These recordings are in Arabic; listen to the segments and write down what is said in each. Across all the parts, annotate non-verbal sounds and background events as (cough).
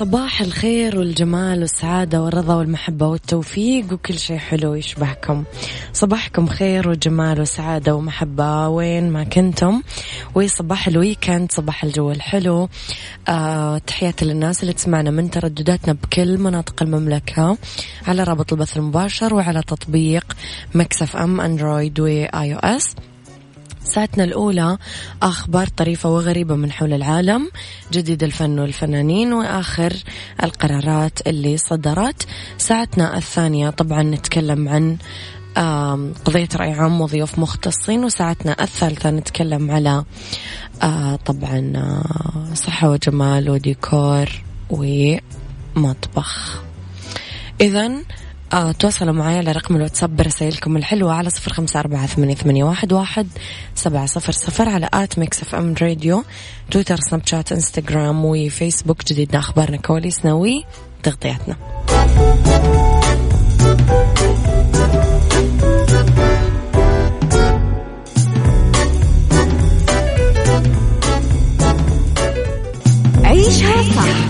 صباح الخير والجمال والسعادة والرضا والمحبة والتوفيق وكل شيء حلو يشبهكم. صباحكم خير وجمال وسعادة ومحبة وين ما كنتم. وصباح ال weekend صباح الجو الحلو. آه تحياتي للناس اللي تسمعنا من تردداتنا بكل مناطق المملكة. على رابط البث المباشر وعلى تطبيق ميكس إف إم أندرويد وآي أو إس ساعتنا الأولى أخبار طريفة وغريبة من حول العالم جديد الفن والفنانين وآخر القرارات اللي صدرت. ساعتنا الثانية طبعا نتكلم عن قضية رأي عام وضيوف مختصين وساعتنا الثالثة نتكلم على طبعا صحة وجمال وديكور ومطبخ. إذا تواصلوا معي على رقم الواتساب برسائلكم الحلوة على صفر خمسة أربعة ثمانية, واحد, سبعة صفر صفر على آت ميكس إف إم راديو تويتر سناب شات إنستغرام وفيسبوك. جديدنا أخبارنا كواليسنا وتغطياتنا. عيشها صح.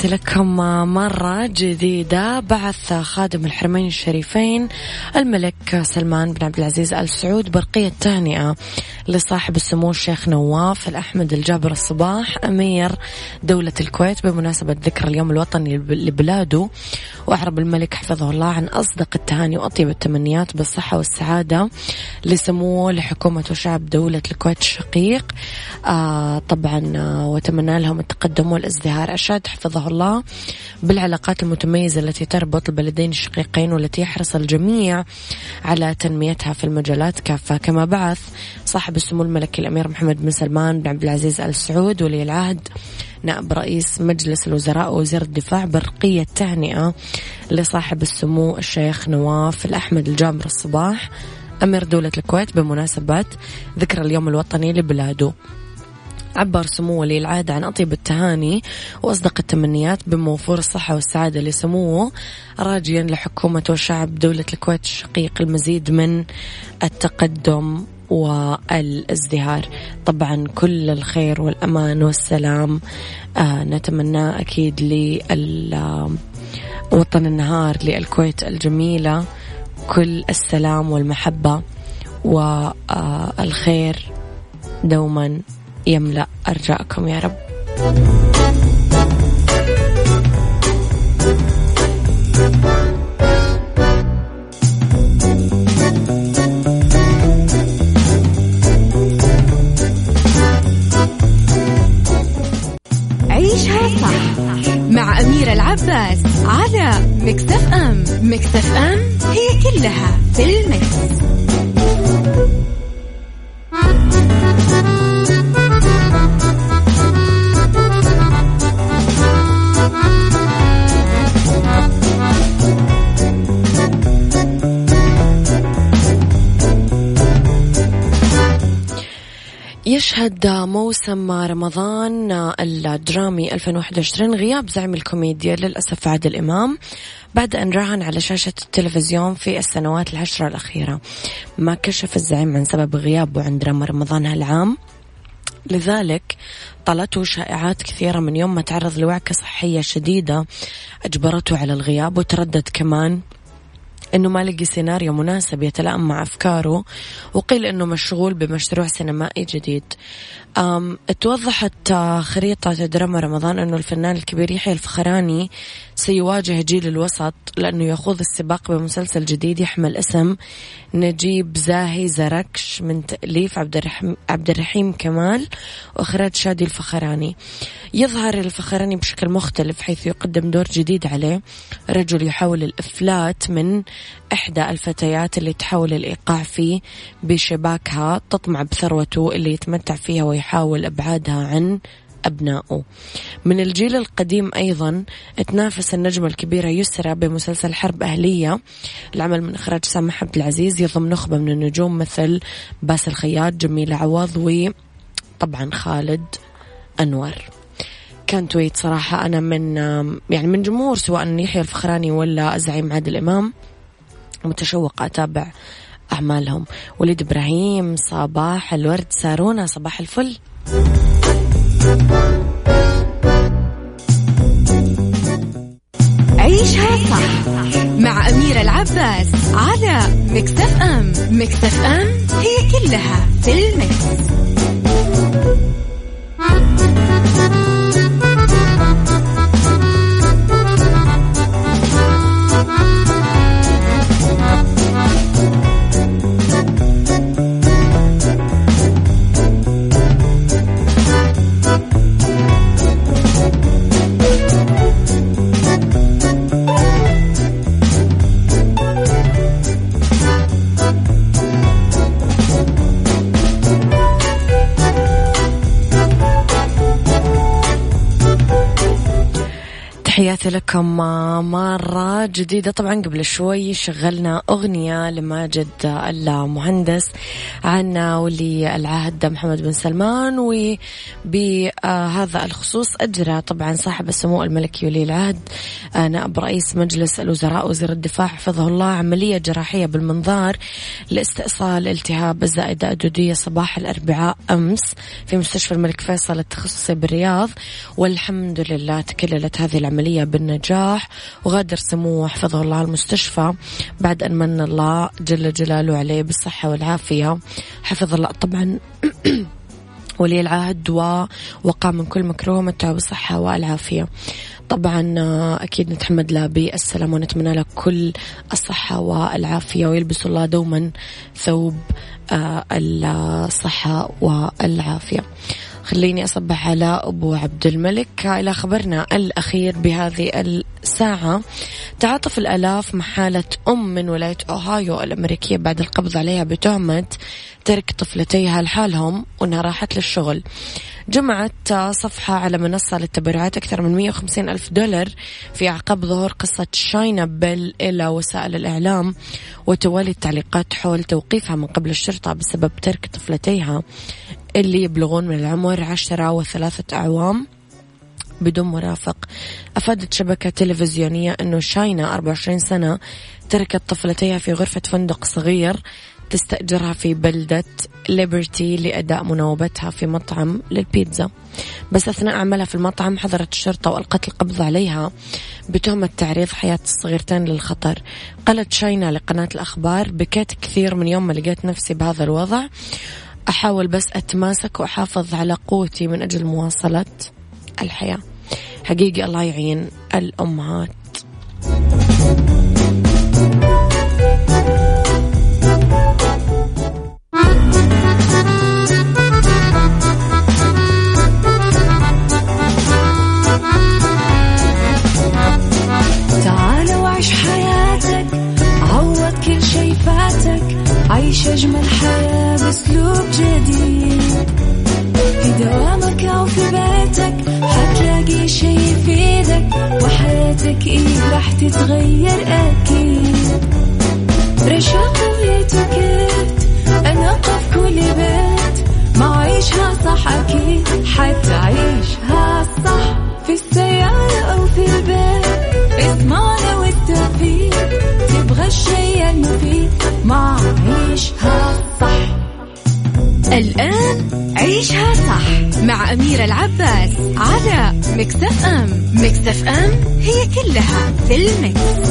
تحياتي لكم مرة جديدة بعث خادم الحرمين الشريفين الملك سلمان بن عبد العزيز آل سعود برقية تهنئة لصاحب السمو الشيخ نواف الأحمد الجابر الصباح أمير دولة الكويت. بمناسبة ذكرى اليوم الوطني لبلاده وأعرب الملك حفظه الله عن أصدق التهاني وأطيب التمنيات بالصحة والسعادة لسموه لحكومة وشعب دولة الكويت الشقيق. آه طبعا آه وتمنى لهم التقدم والازدهار. أشاد حفظه الله بالعلاقات المتميزة التي تربط البلدين الشقيقين والتي يحرص الجميع على تنميتها في المجالات كافة. كما بعث صاحب السمو الملكي الأمير محمد بن سلمان بن عبد العزيز آل سعود ولي العهد نائب رئيس مجلس الوزراء ووزير الدفاع برقية تهنئة لصاحب السمو الشيخ نواف الأحمد الجامر الصباح أمير دولة الكويت. بمناسبة ذكرى اليوم الوطني لبلاده. عبر سمو ولي العهد عن أطيب التهاني وأصدق التمنيات بموفور الصحة والسعادة لسموه راجيا لحكومة وشعب دولة الكويت الشقيق المزيد من التقدم والازدهار. طبعا كل الخير والأمان والسلام آه نتمناه أكيد لوطن النهار للكويت الجميلة كل السلام والمحبة والخير دوما. يملأ أرجاءكم يا رب عيشها صح مع أميرة العباس على مكتف أم مكتف أم هي كلها في المكس. يشهد موسم رمضان الدرامي 2021 غياب زعيم الكوميديا للأسف عادل إمام بعد أن راهن على شاشة التلفزيون في السنوات العشرة الأخيرة. ما كشف الزعيم عن سبب غيابه عن دراما رمضان هالعام. لذلك طالته شائعات كثيرة من يوم ما تعرض لوعكة صحية شديدة أجبرته على الغياب وتردد كمان إنه ما لقي سيناريو مناسب يتلائم مع أفكاره وقيل إنه مشغول بمشروع سينمائي جديد. توضحت آه، خريطة دراما رمضان أنه الفنان الكبير يحيى الفخراني سيواجه جيل الوسط لأنه يخوض السباق بمسلسل جديد يحمل اسم نجيب زاهي زركش من تأليف عبد الرحيم, عبد الرحيم كمال وإخراج شادي الفخراني. يظهر الفخراني بشكل مختلف حيث يقدم دور جديد عليه. رجل يحاول الإفلات من إحدى الفتيات اللي تحاول الإيقاع فيه بشباكها تطمع بثروته اللي يتمتع فيها ويحاول إبعادها عن أبنائه. من الجيل القديم أيضا تنافس النجمة الكبيرة يسرى بمسلسل حرب أهلية العمل من إخراج سامح عبد العزيز يضم نخبة من النجوم مثل باسل خياط جميل عوض وطبعا خالد أنور. كان تويت صراحة أنا من يعني من جمهور سواء يحيى الفخراني ولا الزعيم عادل إمام متشوقة أتابع أعمالهم. وليد إبراهيم صباح الورد سارونا صباح الفل. عيشها صح مع أميرة العباس على مكتف أم. مكتف أم هي كلها في المكس. لكم مرة جديدة. طبعا قبل شوي شغلنا أغنية لماجد المهندس عن ولي العهد محمد بن سلمان وبهذا الخصوص أجرى طبعا صاحب السمو الملكي ولي العهد نائب رئيس مجلس الوزراء وزير الدفاع حفظه الله عملية جراحية بالمنظار لاستئصال التهاب الزائدة الدودية صباح الأربعاء أمس في مستشفى الملك فيصل التخصصي بالرياض. والحمد لله تكللت هذه العملية بالنجاح وغادر سموه حفظه الله المستشفى بعد أن من الله جل جلاله عليه بالصحة والعافية. حفظ الله. طبعا (clears throat) ولي العهد ووقع من كل مكروه متعة بالصحة والعافية. طبعا أكيد نتحمد له بالسلامة ونتمنى له كل الصحة والعافية ويلبس الله دوما ثوب آه، الصحة والعافية. خليني أصبح على أبو عبد الملك. إلى خبرنا الأخير بهذه الساعة. تعاطف الآلاف مع حالة أم من ولاية أوهايو الأمريكية بعد القبض عليها بتهمة ترك طفلتيها لحالهم وأنها راحت للشغل. جمعت صفحة على منصة للتبرعات أكثر من 150 ألف دولار في أعقاب ظهور قصة شاينا بيل إلى وسائل الإعلام وتوالي التعليقات حول توقيفها من قبل الشرطة بسبب ترك طفلتيها اللي يبلغون من العمر عشرة وثلاثة أعوام بدون مرافق. أفادت شبكة تلفزيونية أنه شاينا 24 سنة تركت طفلتيها في غرفة فندق صغير تستأجرها في بلدة ليبرتي لأداء مناوبتها في مطعم للبيتزا. بس أثناء عملها في المطعم حضرت الشرطة وألقت القبض عليها بتهمة تعريض حياة الصغيرتين للخطر. قالت شاينا لقناة الأخبار بكيت كثير من يوم ما لقيت نفسي بهذا الوضع. أحاول بس أتماسك وأحافظ على قوتي من أجل مواصلة الحياة. حقيقي الله يعين الأمهات. كلها في المكس.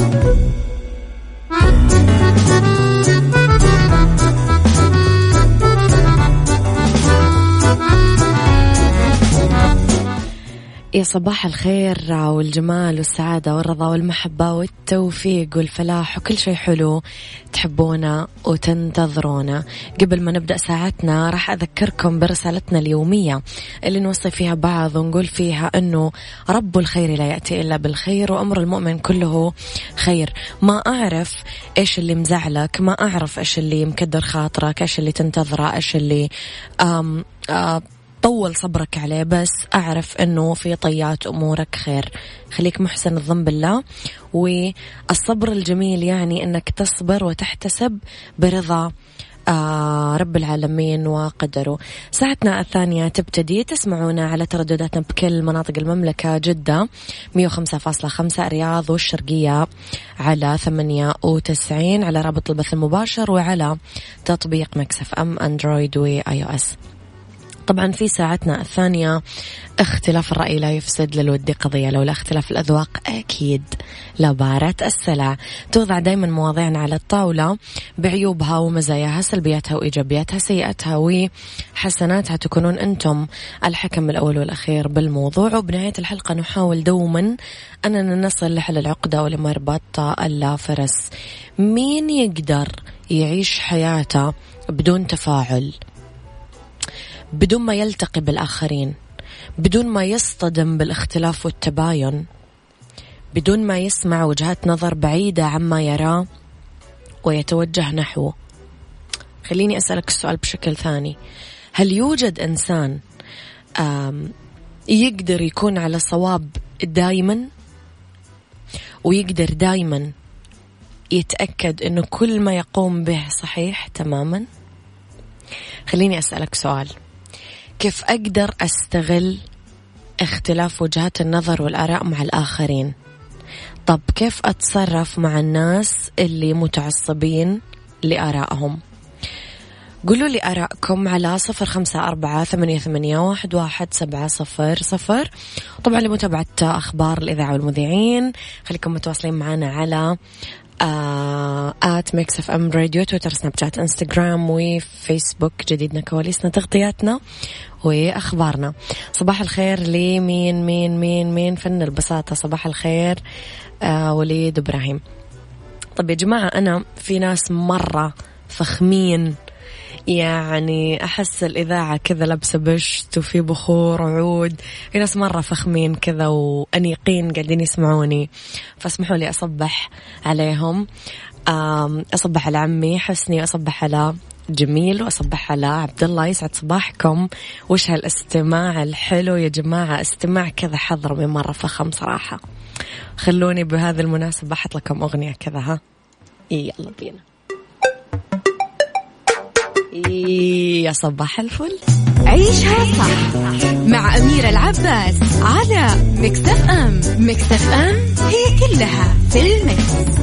يا صباح الخير والجمال والسعادة والرضا والمحبة والتوفيق والفلاح وكل شيء حلو تحبونه وتنتظرونه. قبل ما نبدأ ساعتنا راح أذكركم برسالتنا اليومية اللي نوصي فيها بعض ونقول فيها أنه رب الخير لا يأتي إلا بالخير وأمر المؤمن كله خير. ما أعرف إيش اللي مزعلك ما أعرف إيش اللي مكدر خاطرك إيش اللي تنتظره إيش اللي آم آم طول صبرك عليه بس أعرف أنه في طيات أمورك خير. خليك محسن الظن بالله. والصبر الجميل يعني أنك تصبر وتحتسب برضا آه رب العالمين وقدره. ساعتنا الثانية تبتدي تسمعونا على تردداتنا بكل مناطق المملكة جدة. 105.5 الرياض والشرقية على 98 على رابط البث المباشر وعلى تطبيق ميكس إف إم أندرويد وآي أو إس. طبعا في ساعتنا الثانية اختلاف الرأي لا يفسد للود قضية لولا اختلاف الأذواق أكيد. لبارة السلع. توضع دايما مواضيعنا على الطاولة بعيوبها ومزاياها سلبياتها وإيجابياتها سيئاتها وحسناتها تكونون أنتم الحكم الأول والأخير بالموضوع. وبنهاية الحلقة نحاول دوما أننا نصل لحل العقدة ولمربط الفرس مين يقدر يعيش حياته بدون تفاعل؟ بدون ما يلتقي بالآخرين بدون ما يصطدم بالاختلاف والتباين بدون ما يسمع وجهات نظر بعيدة عما يراه ويتوجه نحوه خليني أسألك السؤال بشكل ثاني. هل يوجد إنسان يقدر يكون على صواب دايما؟ ويقدر دايما يتأكد أنه كل ما يقوم به صحيح تماما؟ خليني أسألك سؤال. كيف أقدر أستغل اختلاف وجهات النظر والآراء مع الآخرين؟ طب كيف أتصرف مع الناس اللي متعصبين لآرائهم؟ قولوا لي آرائكم على صفر خمسة أربعة ثمانية, ثمانية واحد, واحد سبعة صفر صفر. طبعا لمتابعة أخبار الإذاعة والمذيعين خليكم متواصلين معنا على آت ميكس اف ام راديو تويتر سناب شات انستغرام وفيسبوك. جديدنا كواليسنا تغطياتنا وأخبارنا. صباح الخير لمين مين مين مين فن البساطة صباح الخير آه وليد إبراهيم. طب يا جماعة أنا في ناس مرة فخمين يعني أحس الإذاعة كذا لابسة بشت وفي بخور وعود. في ناس مرة فخمين كذا وأنيقين قاعدين يسمعوني فاسمحوا لي أصبح عليهم. أصبح على عمي حسني وأصبح على جميل وأصبح على عبد الله يسعد صباحكم. وش هالاستماع الحلو يا جماعة؟ استماع كذا حضر من مرة فخم صراحة. خلوني بهذه المناسبة أحط لكم أغنية كذا ها؟ يلا بينا. يا صباح الفل عيشها صح مع أميرة العباس على مكتف أم مكتف أم هي كلها في المكس.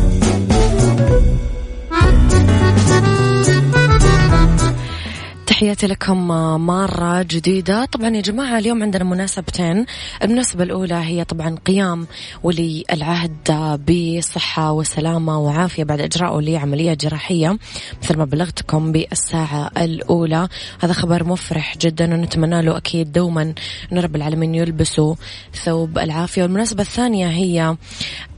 تحياتي لكم مرة جديدة. طبعا يا جماعة اليوم عندنا مناسبتين. المناسبة الأولى هي طبعا قيام ولي العهد بصحة وسلامة وعافية بعد إجراءه لعملية جراحية مثل ما بلغتكم بالساعة الأولى. هذا خبر مفرح جدا ونتمنى له أكيد دوما أن رب العالمين يلبسوا ثوب العافية. والمناسبة الثانية هي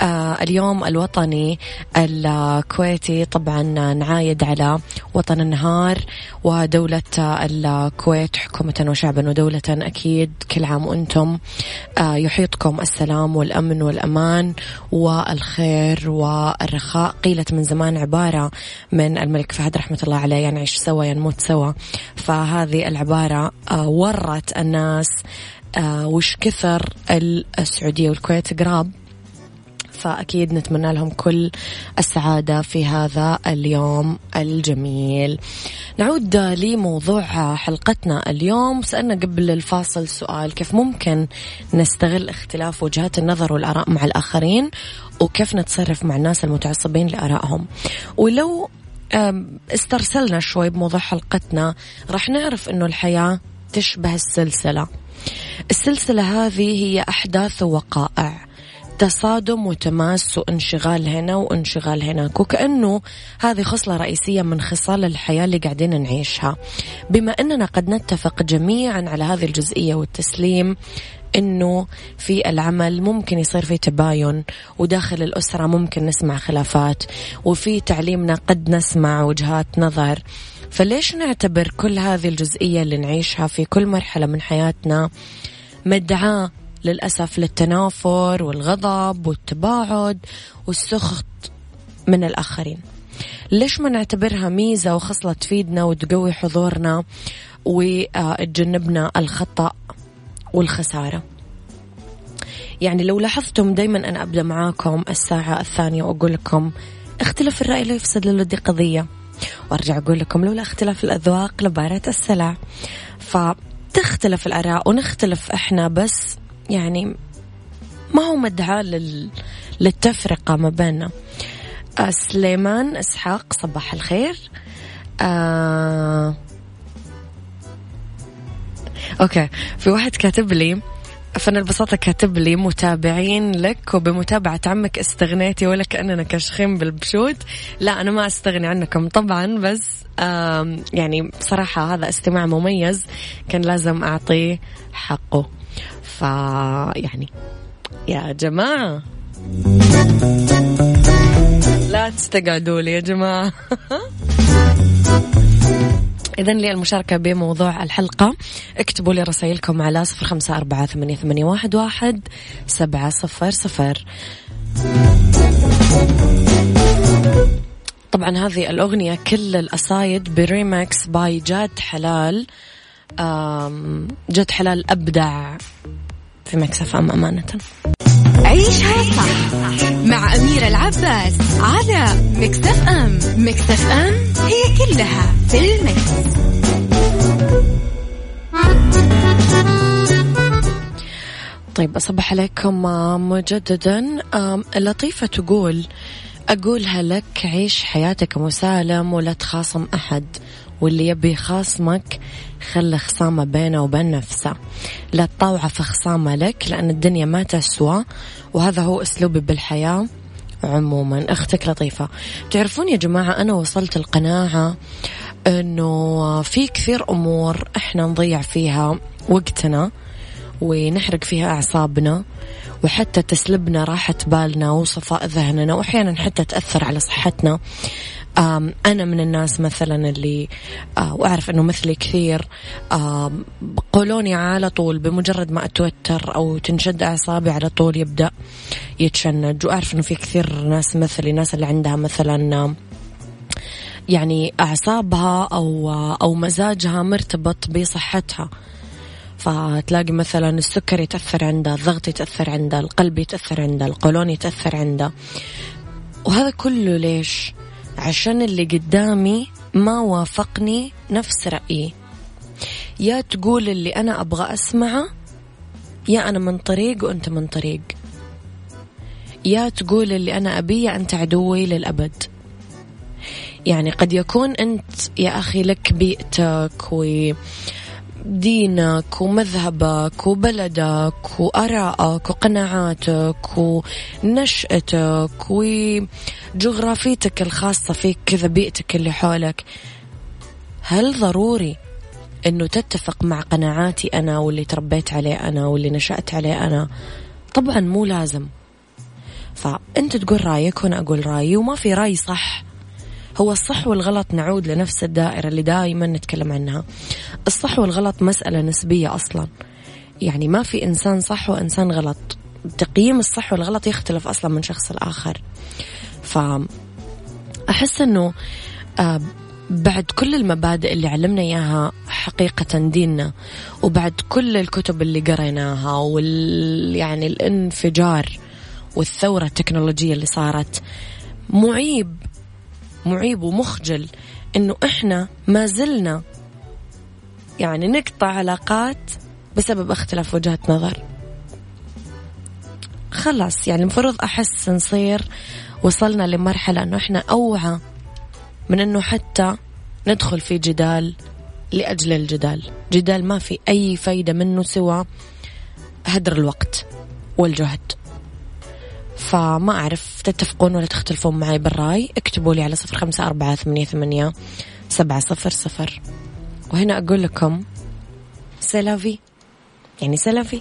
آه، اليوم الوطني الكويتي. طبعا نعايد على وطن النهار ودولة الكويت حكومة وشعبا ودولة أكيد كل عام وأنتم آه، يحيطكم السلام والأمن والأمان والخير والرخاء. قيلت من زمان عبارة من الملك فهد رحمة الله عليه يعني نعيش سوا يعني نموت سوا. فهذه العبارة آه، ورت الناس وش كثر السعودية والكويت قراب فأكيد نتمنى لهم كل السعادة في هذا اليوم الجميل. نعود لموضوع حلقتنا اليوم. سألنا قبل الفاصل سؤال كيف ممكن نستغل اختلاف وجهات النظر والآراء مع الآخرين؟ وكيف نتصرف مع الناس المتعصبين لآرائهم؟ ولو استرسلنا شوي بموضوع حلقتنا راح نعرف إنه الحياة تشبه السلسلة. السلسلة هذه هي أحداث ووقائع تصادم وتماس وانشغال هنا وانشغال هناك. وكأنه هذه خصلة رئيسية من خصال الحياة اللي قاعدين نعيشها. بما أننا قد نتفق جميعا على هذه الجزئية والتسليم إنه في العمل ممكن يصير في تباين وداخل الأسرة ممكن نسمع خلافات وفي تعليمنا قد نسمع وجهات نظر. فليش نعتبر كل هذه الجزئية اللي نعيشها في كل مرحلة من حياتنا مدعاة للأسف للتنافر والغضب والتباعد والسخط من الآخرين. ليش ما نعتبرها ميزة وخصله تفيدنا وتقوي حضورنا وتجنبنا الخطأ والخسارة؟ يعني لو لاحظتم دايما أنا أبدأ معاكم الساعة الثانية وأقول لكم اختلاف الرأي لا يفسد للودي قضية. وأرجع أقول لكم لولا اختلاف الأذواق لبارة السلع. فتختلف الآراء ونختلف إحنا بس يعني ما هو مدعاة لل... للتفرقة ما بيننا. آه سليمان إسحاق صباح الخير. آه أوكي. في واحد كاتب لي فأنا البساطة كاتب لي متابعين لك وبمتابعة عمك استغنيتي ولا كأننا كاشخين بالبشوت لا أنا ما أستغني عنكم طبعا بس يعني بصراحة هذا استماع مميز كان لازم أعطيه حقه. ف يعني يا جماعة. لا تستقعدوا لي يا جماعة. (laughs) إذا للمشاركة بموضوع الحلقة. اكتبوا لي رسائلكم على صفر خمسة أربعة ثمانية, ثمانية واحد, واحد سبعة صفر صفر. طبعا هذه الأغنية كل الأصايد ب remix by جاد حلال. جد حلال أبدع في ميكس إف إم أمانة. عيشها صح مع أميرة العباس على ميكس إف إم. ميكس إف إم هي كلها في ال mix. طيب أصبح عليكم مجددا. لطيفة تقول أقولها لك عيش حياتك مسالم ولا تخاصم أحد. واللي يبي يخاصمك خلي خصامة بينه وبين نفسه. لا تطاوع في خصامة لك لأن الدنيا ما تسوى. وهذا هو أسلوبي بالحياة عموما. أختك لطيفة. تعرفون يا جماعة أنا وصلت القناعة أنه في كثير أمور إحنا نضيع فيها وقتنا ونحرق فيها أعصابنا وحتى تسلبنا راحة بالنا وصفاء ذهننا وأحيانا حتى تأثر على صحتنا. أنا من الناس مثلا اللي آه، وأعرف أنه مثلي كثير قولوني على طول بمجرد ما أتوتر أو تنشد أعصابي على طول يبدأ يتشنج. وأعرف أنه في كثير ناس مثلي ناس اللي عندها مثلا يعني أعصابها أو أو مزاجها مرتبط بصحتها. فتلاقي مثلا السكر يتأثر عنده الضغط يتأثر عنده القلب يتأثر عنده القولون يتأثر عنده. وهذا كله ليش؟ عشان اللي قدامي ما وافقني نفس رأيي. يا تقول اللي أنا أبغى أسمعه يا أنا من طريق وأنت من طريق. يا تقول اللي أنا أبيه أنت عدوي للأبد. يعني قد يكون أنت يا أخي لك بيئتك و دينك ومذهبك وبلدك وآرائك وقناعاتك ونشأتك وجغرافيتك الخاصة فيك كذا بيئتك اللي حولك. هل ضروري إنه تتفق مع قناعاتي أنا واللي تربيت عليه أنا واللي نشأت عليه أنا؟ طبعا مو لازم. فأنت تقول رأيك وأنا أقول رأيي وما في رأي صح. هو الصح والغلط نعود لنفس الدائرة اللي دائما نتكلم عنها. الصح والغلط مسألة نسبية أصلا. يعني ما في إنسان صح وإنسان غلط. تقييم الصح والغلط يختلف أصلا من شخص لآخر. فأحس أنه آه، بعد كل المبادئ اللي علمنا إياها حقيقة ديننا وبعد كل الكتب اللي قريناها وال يعني الانفجار والثورة التكنولوجية اللي صارت معيب معيب ومخجل إنه إحنا ما زلنا يعني نقطع علاقات بسبب اختلاف وجهات نظر. خلاص يعني المفروض أحس نصير وصلنا لمرحلة إنه إحنا أوعى من إنه حتى ندخل في جدال لأجل الجدال. جدال ما في أي فايدة منه سوى هدر الوقت والجهد. فما أعرف تتفقون ولا تختلفون معي بالرأي اكتبوا لي على صفر خمسة أربعة ثمانية, ثمانية سبعة صفر صفر. وهنا أقول لكم سلافي يعني سلافي.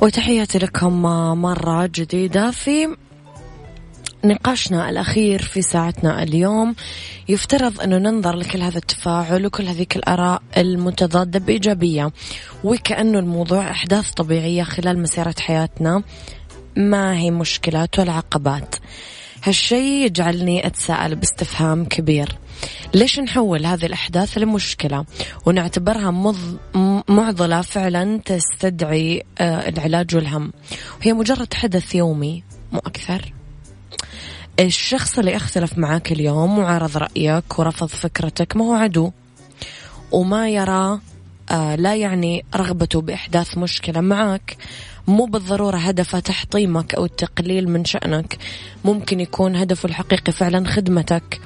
وتحياتي لكم مرة جديدة في نقاشنا الأخير في ساعتنا اليوم. يفترض أنه ننظر لكل هذا التفاعل وكل هذيك الآراء المتضادة بإيجابية وكأنه الموضوع أحداث طبيعية خلال مسيرة حياتنا. ما هي مشكلات ولا عقبات؟ هالشيء يجعلني أتساءل باستفهام كبير. ليش نحول هذه الأحداث لمشكلة؟ ونعتبرها مض... معضلة فعلا تستدعي آه، العلاج والهم. وهي مجرد حدث يومي مو أكثر. الشخص اللي أختلف معاك اليوم وعرض رأيك ورفض فكرتك ما هو عدو. وما يرى آه لا يعني رغبته بإحداث مشكلة معك مو بالضرورة هدفه تحطيمك أو التقليل من شأنك. ممكن يكون هدفه الحقيقي فعلا خدمتك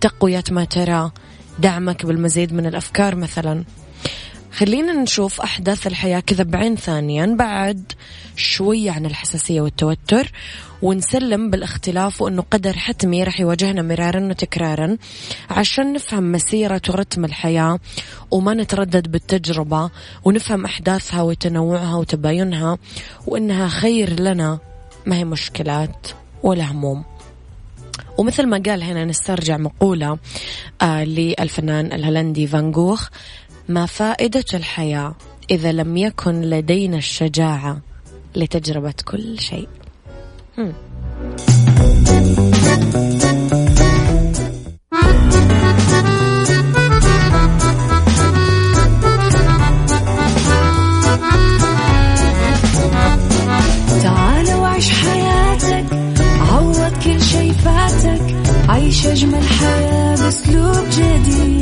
تقوية ما ترى دعمك بالمزيد من الأفكار مثلا. خلينا نشوف أحداث الحياة كذا بعين ثانية بعد شوية عن الحساسية والتوتر ونسلم بالاختلاف وأنه قدر حتمي رح يواجهنا مرارا وتكرارا عشان نفهم مسيرة ورتم الحياة وما نتردد بالتجربة ونفهم أحداثها وتنوعها وتباينها وأنها خير لنا. ما هي مشكلات ولا هموم. ومثل ما قال هنا نسترجع مقولة آه للفنان الهولندي فان جوخ ما فائدة الحياة إذا لم يكن لدينا الشجاعة لتجربة كل شيء. تعال وعيش حياتك عوض كل شي فاتك عيش أجمل حياة بأسلوب جديد.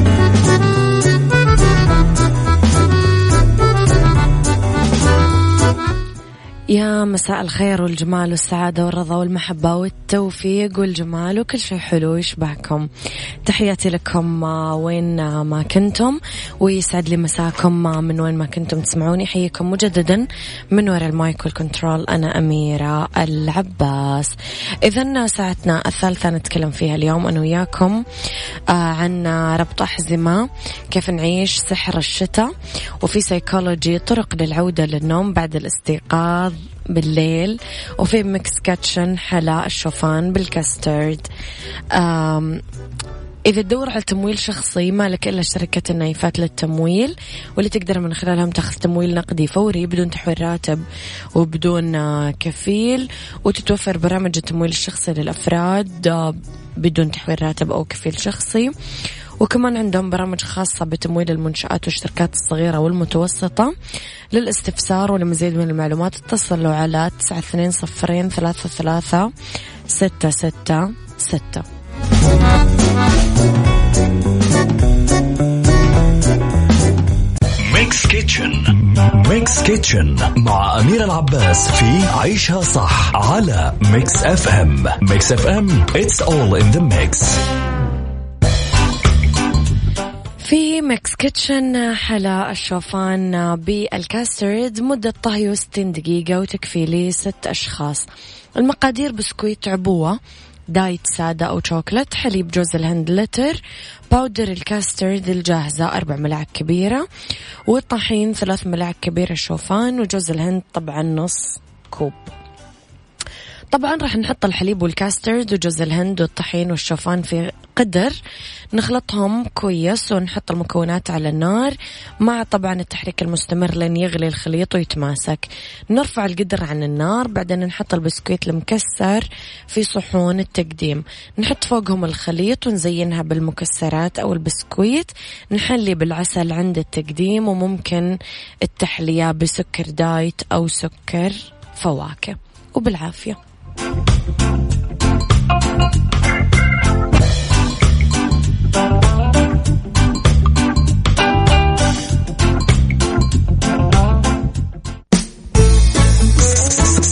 يا مساء الخير والجمال والسعادة والرضا والمحبة والتوفيق والجمال وكل شيء حلو يشبهكم تحياتي لكم آه، وين آه، ما كنتم. ويسعد لي مساكم آه، من وين ما كنتم تسمعوني. حييكم مجددا من وراء المايك وال control. أنا أميرة العباس. إذا ساعتنا الثالثة نتكلم فيها اليوم أنا وياكم عن ربط أحزمة كيف نعيش سحر الشتاء وفي سايكولوجي طرق للعودة للنوم بعد الاستيقاظ. بالليل. وفي ميكس كيتشن حلا الشوفان بالكاسترد إذا تدور على تمويل شخصي مالك إلا شركة النايفات للتمويل واللي تقدر من خلالهم تاخذ تمويل نقدي فوري بدون تحويل راتب وبدون آه، كفيل. وتتوفر برامج التمويل الشخصي للأفراد آه، بدون تحويل راتب أو كفيل شخصي. وكمان عندهم برامج خاصة بتمويل المنشآت والشركات الصغيرة والمتوسطة للاستفسار ولمزيد من المعلومات. اتصلوا على تسعة اثنين صفرين ثلاثة ثلاثة ستة ستة. ستة ميكس كيتشن ميكس كيتشن مع أميرة العباس في عيشها صح على ميكس اف ام ميكس اف ام it's all in the mix. في ميكس كيتشن حلا الشوفان بالكاسترد مدة طهيه 60 دقيقة وتكفي لي ست أشخاص. المقادير بسكويت عبوة diet سادة أو شوكولات حليب جوز الهند لتر powder الكاسترد الجاهزة أربع ملاعق كبيرة والطحين ثلاث ملاعق كبيرة شوفان وجوز الهند طبعا نص كوب. طبعا راح نحط الحليب والكاسترد وجوز الهند والطحين والشوفان في قدر. نخلطهم كويس ونحط المكونات على النار مع طبعا التحريك المستمر لين يغلي الخليط ويتماسك. نرفع القدر عن النار بعدين نحط البسكويت المكسر في صحون التقديم. نحط فوقهم الخليط ونزينها بالمكسرات أو البسكويت. نحلي بالعسل عند التقديم وممكن التحلية بسكر diet أو سكر فواكه. وبالعافية.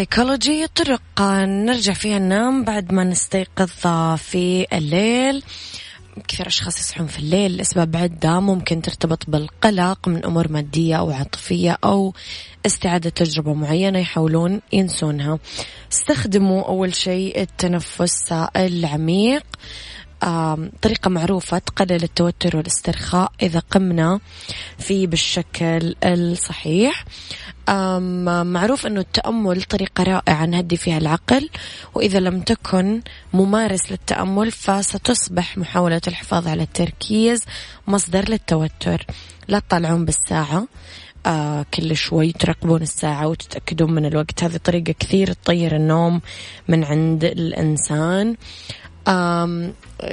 سيكولوجي طرق نرجع فيها ننام بعد ما نستيقظ في الليل. كثير أشخاص يصحون في الليل لأسباب عدة. ممكن ترتبط بالقلق من أمور مادية أو عاطفية أو استعادة تجربة معينة يحاولون ينسونها. استخدموا أول شيء التنفس العميق. طريقة معروفة تقلل التوتر والاسترخاء إذا قمنا فيه بالشكل الصحيح. معروف أنه التأمل طريقة رائعة نهدي فيها العقل وإذا لم تكن ممارس للتأمل فستصبح محاولة الحفاظ على التركيز مصدر للتوتر. لا تطالعون بالساعة آه كل شوي تراقبون الساعة وتتأكدون من الوقت. هذه طريقة كثير تطير النوم من عند الإنسان.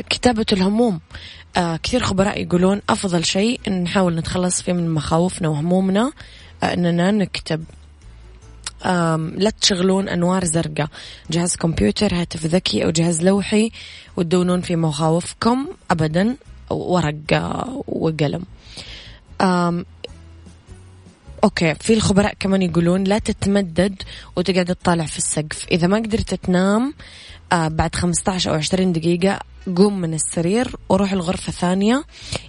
كتابة الهموم. آه كثير خبراء يقولون أفضل شيء إن نحاول نتخلص فيه من مخاوفنا وهمومنا آه إننا نكتب. لا تشغلون أنوار زرقاء. جهاز كمبيوتر هاتف ذكي أو جهاز لوحي وتدونون في مخاوفكم أبدا ورق وقلم. أوكي في الخبراء كمان يقولون لا تتمدد وتقعد تطالع في السقف. إذا ما قدرت تنام آه بعد 15 أو 20 دقيقة قوم من السرير وروح الغرفة ثانية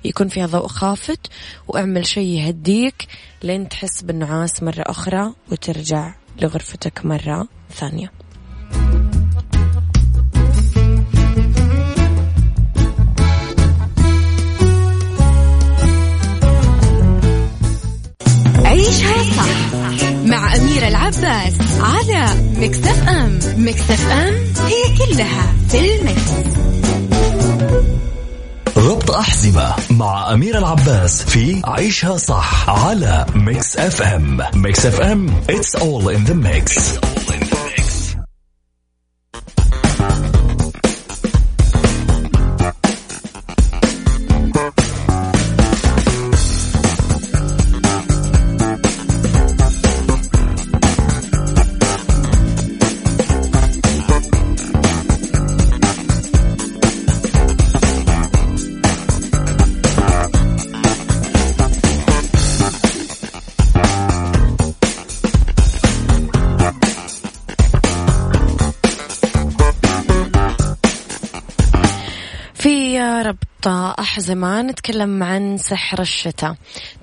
يكون فيها ضوء خافت واعمل شيء يهديك لين تحس بالنعاس مرة أخرى وترجع لغرفتك مرة ثانية. عيشها صح مع أميرة العباس على مكتف أم مكتف أم هي كلها في المكس. ربط أحزمة مع أميرة العباس في عيشها صح على ميكس اف ام ميكس اف ام it's all in the mix, It's all in the أحزمة نتكلم عن سحر الشتاء.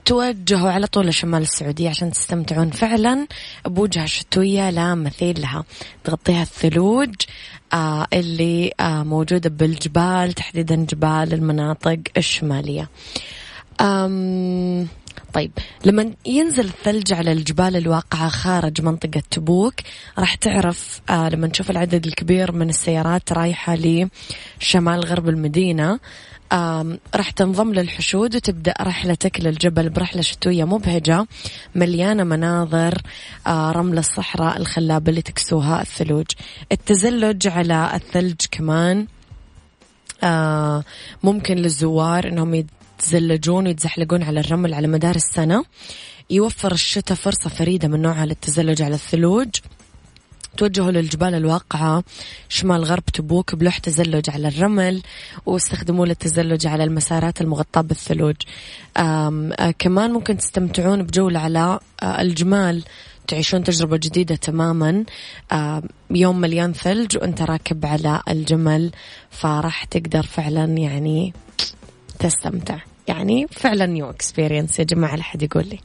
توجهوا على طول لشمال السعودية عشان تستمتعون فعلا بوجهة شتوية لا مثيل لها. تغطيها الثلوج آه اللي آه موجودة بالجبال تحديدا جبال المناطق الشمالية. طيب لما ينزل الثلج على الجبال الواقعة خارج منطقة تبوك راح تعرف آه لما نشوف العدد الكبير من السيارات رايحة لشمال غرب المدينة راح تنضم للحشود وتبدأ رحلتك للجبل برحلة شتوية مبهجة مليانة مناظر رمل الصحراء الخلابة اللي تكسوها الثلوج. التزلج على الثلج كمان ممكن للزوار إنهم يتزلجون ويتزحلقون على الرمل على مدار السنة. يوفر الشتاء فرصة فريدة من نوعها للتزلج على الثلوج. توجهوا للجبال الواقعة شمال غرب تبوك بلوح تزلج على الرمل واستخدموه للتزلج على المسارات المغطاة بالثلوج. آه كمان ممكن تستمتعون بجولة على آه الجمال تعيشون تجربة جديدة تماما. يوم مليان ثلج وانت راكب على الجمل فراح تقدر فعلا يعني تستمتع. يعني فعلا new experience يا جماعة لحد يقول لي.